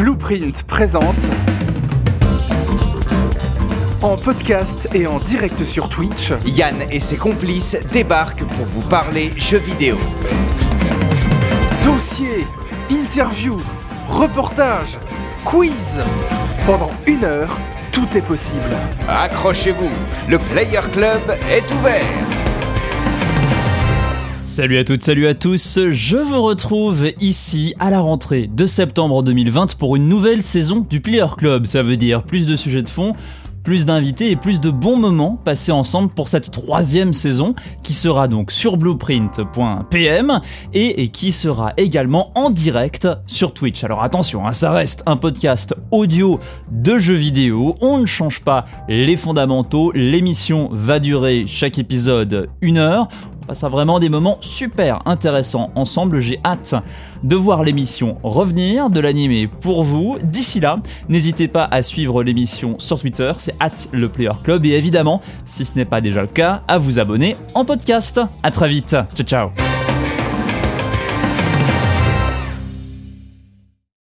Blueprint présente en podcast et en direct sur Twitch. Yann et ses complices débarquent pour vous parler jeux vidéo. Dossier, interview, reportage, quiz. Pendant une heure, tout est possible. Accrochez-vous, le Player Club est ouvert. Salut à toutes, salut à tous, je vous retrouve ici à la rentrée de septembre 2020 pour une nouvelle saison du Player Club. Ça veut dire plus de sujets de fond, plus d'invités et plus de bons moments passés ensemble pour cette troisième saison qui sera donc sur blueprint.pm et, qui sera également en direct sur Twitch. Alors attention, hein, ça reste un podcast audio de jeux vidéo, on ne change pas les fondamentaux, l'émission va durer chaque épisode une heure passe vraiment des moments super intéressants ensemble. J'ai hâte de voir l'émission revenir, de l'animer pour vous. D'ici là, n'hésitez pas à suivre l'émission sur Twitter, at le Player Club et évidemment, si ce n'est pas déjà le cas, à vous abonner en podcast. À très vite. Ciao ciao.